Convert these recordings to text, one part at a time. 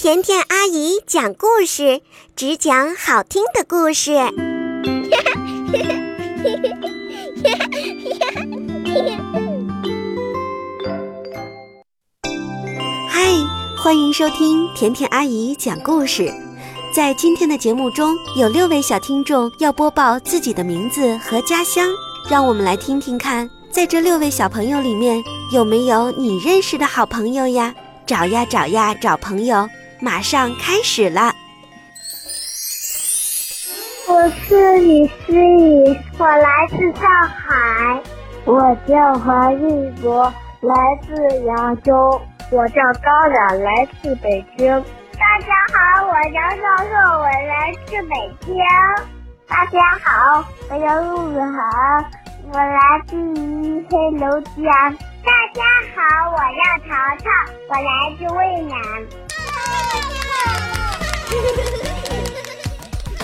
甜甜阿姨讲故事，只讲好听的故事。嗨，欢迎收听甜甜阿姨讲故事。在今天的节目中，有六位小听众要播报自己的名字和家乡，让我们来听听看，在这六位小朋友里面有没有你认识的好朋友呀？找呀找呀找朋友，马上开始了。我是李思雨，我来自上海。我叫黄玉博，来自扬州。我叫高冉，来自北京。大家好，我叫赵硕，我来自北京。大家好，我叫陆子涵，我来自于黑龙江。大家好，我叫淘淘，我来自渭南。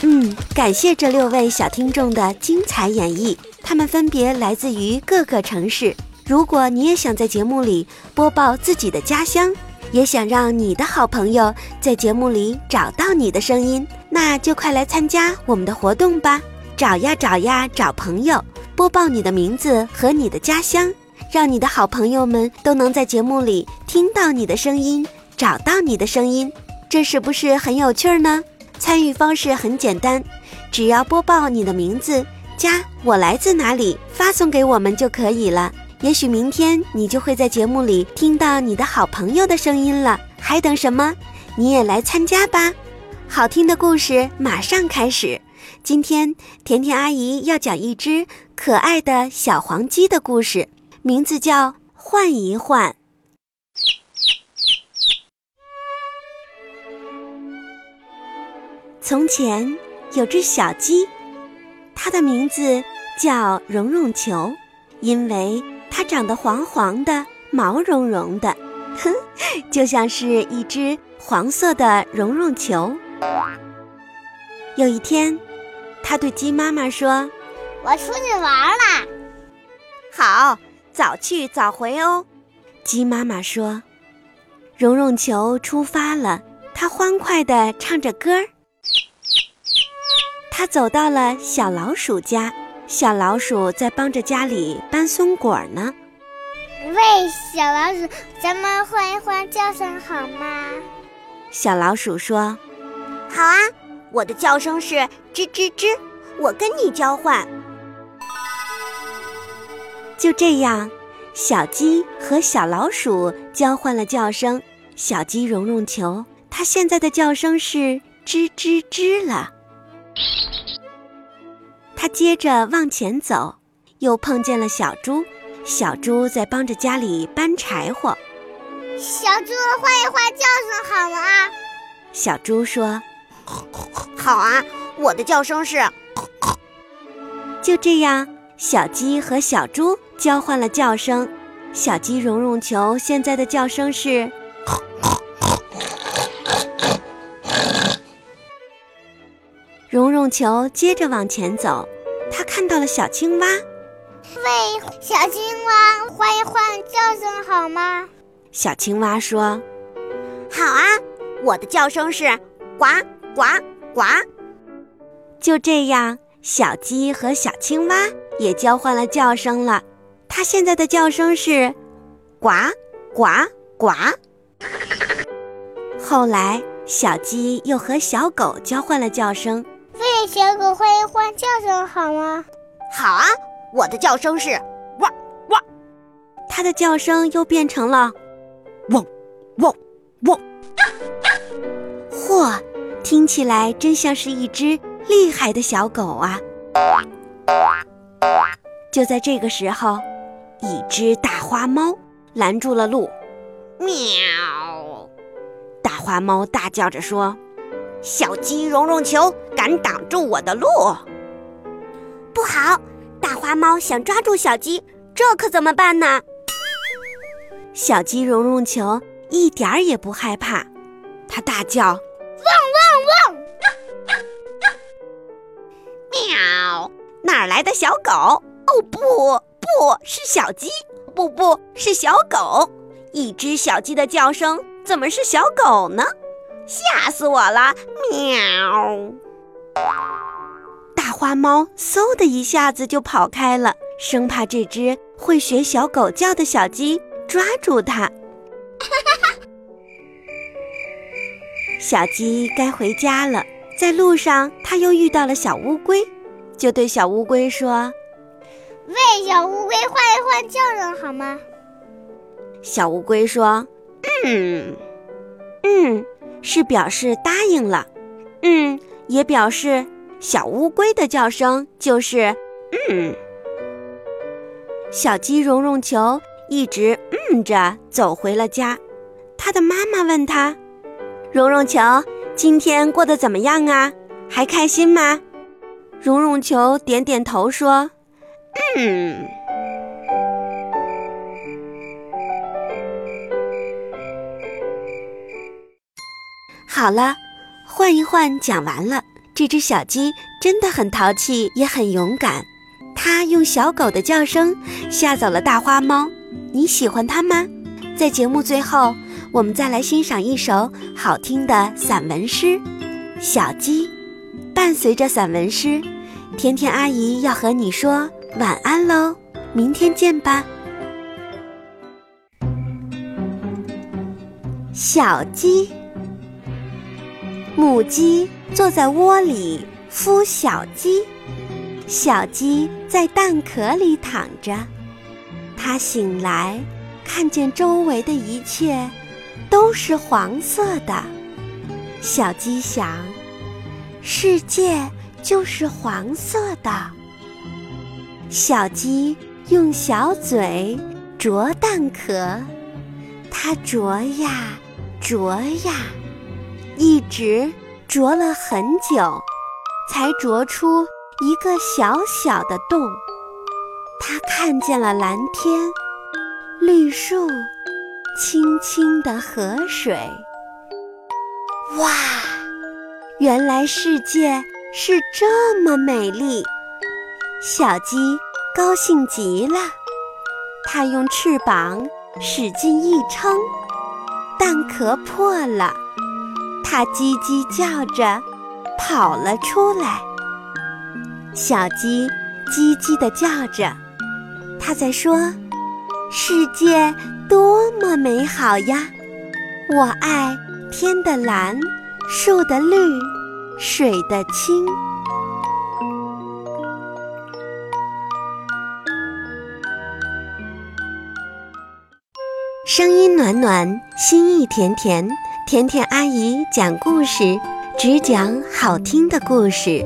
嗯，感谢这六位小听众的精彩演绎，他们分别来自于各个城市。如果你也想在节目里播报自己的家乡，也想让你的好朋友在节目里找到你的声音，那就快来参加我们的活动吧！找呀找呀找朋友，播报你的名字和你的家乡，让你的好朋友们都能在节目里听到你的声音，找到你的声音，这是不是很有趣儿呢？参与方式很简单，只要播报你的名字加我来自哪里，发送给我们就可以了。也许明天你就会在节目里听到你的好朋友的声音了，还等什么？你也来参加吧！好听的故事马上开始。今天甜甜阿姨要讲一只可爱的小黄鸡的故事，名字叫《换一换》。从前有只小鸡，它的名字叫绒绒球，因为。它长得黄黄的，毛茸茸的，哼，就像是一只黄色的绒绒球。有一天，它对鸡妈妈说：“我出去玩了。”“好，早去早回哦。”鸡妈妈说。绒绒球出发了，它欢快地唱着歌儿。它走到了小老鼠家。小老鼠在帮着家里搬松果呢。喂，小老鼠，咱们换一换叫声好吗？小老鼠说：“好啊，我的叫声是吱吱吱，我跟你交换。”就这样，小鸡和小老鼠交换了叫声。小鸡蓉蓉球，它现在的叫声是吱吱吱了。他接着往前走，又碰见了小猪。小猪在帮着家里搬柴火。小猪换一换叫声好吗？小猪说：“好啊，我的叫声是。”就这样，小鸡和小猪交换了叫声。小鸡绒绒球现在的叫声是。蓉蓉球接着往前走。它看到了小青蛙，喂，小青蛙，换一换叫声好吗？小青蛙说：“好啊，我的叫声是呱呱呱。”就这样，小鸡和小青蛙也交换了叫声了。它现在的叫声是呱呱呱。后来，小鸡又和小狗交换了叫声。喂，小狗，换一换叫声好吗？好啊，我的叫声是汪汪。它的叫声又变成了汪汪汪。嚯，听起来真像是一只厉害的小狗啊！就在这个时候，一只大花猫拦住了路。喵！大花猫大叫着说。小鸡绒绒球敢挡住我的路，不好！大花猫想抓住小鸡，这可怎么办呢？小鸡蓉蓉球一点儿也不害怕，它大叫：“汪汪汪！”喵！哪儿来的小狗？哦不，不是小鸡，不不是小狗。一只小鸡的叫声怎么是小狗呢？吓死我了！喵！大花猫嗖的一下子就跑开了，生怕这只会学小狗叫的小鸡抓住它。小鸡该回家了，在路上它又遇到了小乌龟，就对小乌龟说：“喂，小乌龟，换一换叫声好吗？”小乌龟说：“嗯，嗯，是表示答应了，嗯，也表示小乌龟的叫声就是嗯。”小鸡绒绒球一直嗯着走回了家，它的妈妈问他。绒绒球，今天过得怎么样啊？还开心吗？绒绒球点点头说：“嗯。”好了，换一换，讲完了。这只小鸡真的很淘气，也很勇敢。它用小狗的叫声吓走了大花猫。你喜欢它吗？在节目最后。我们再来欣赏一首好听的散文诗《小鸡》。伴随着散文诗，甜甜阿姨要和你说晚安喽，明天见吧。小鸡，母鸡坐在窝里孵小鸡，小鸡在蛋壳里躺着，它醒来，看见周围的一切。都是黄色的，小鸡想，世界就是黄色的。小鸡用小嘴啄蛋壳，它啄呀啄呀，一直啄了很久，才啄出一个小小的洞。它看见了蓝天、绿树。清清的河水，哇！原来世界是这么美丽。小鸡高兴极了，它用翅膀使劲一撑，蛋壳破了，它叽叽叫着跑了出来。小鸡叽叽地叫着，它在说：“世界。”多么美好呀！我爱天的蓝，树的绿，水的清。声音暖暖，心意甜甜，甜甜阿姨讲故事，只讲好听的故事。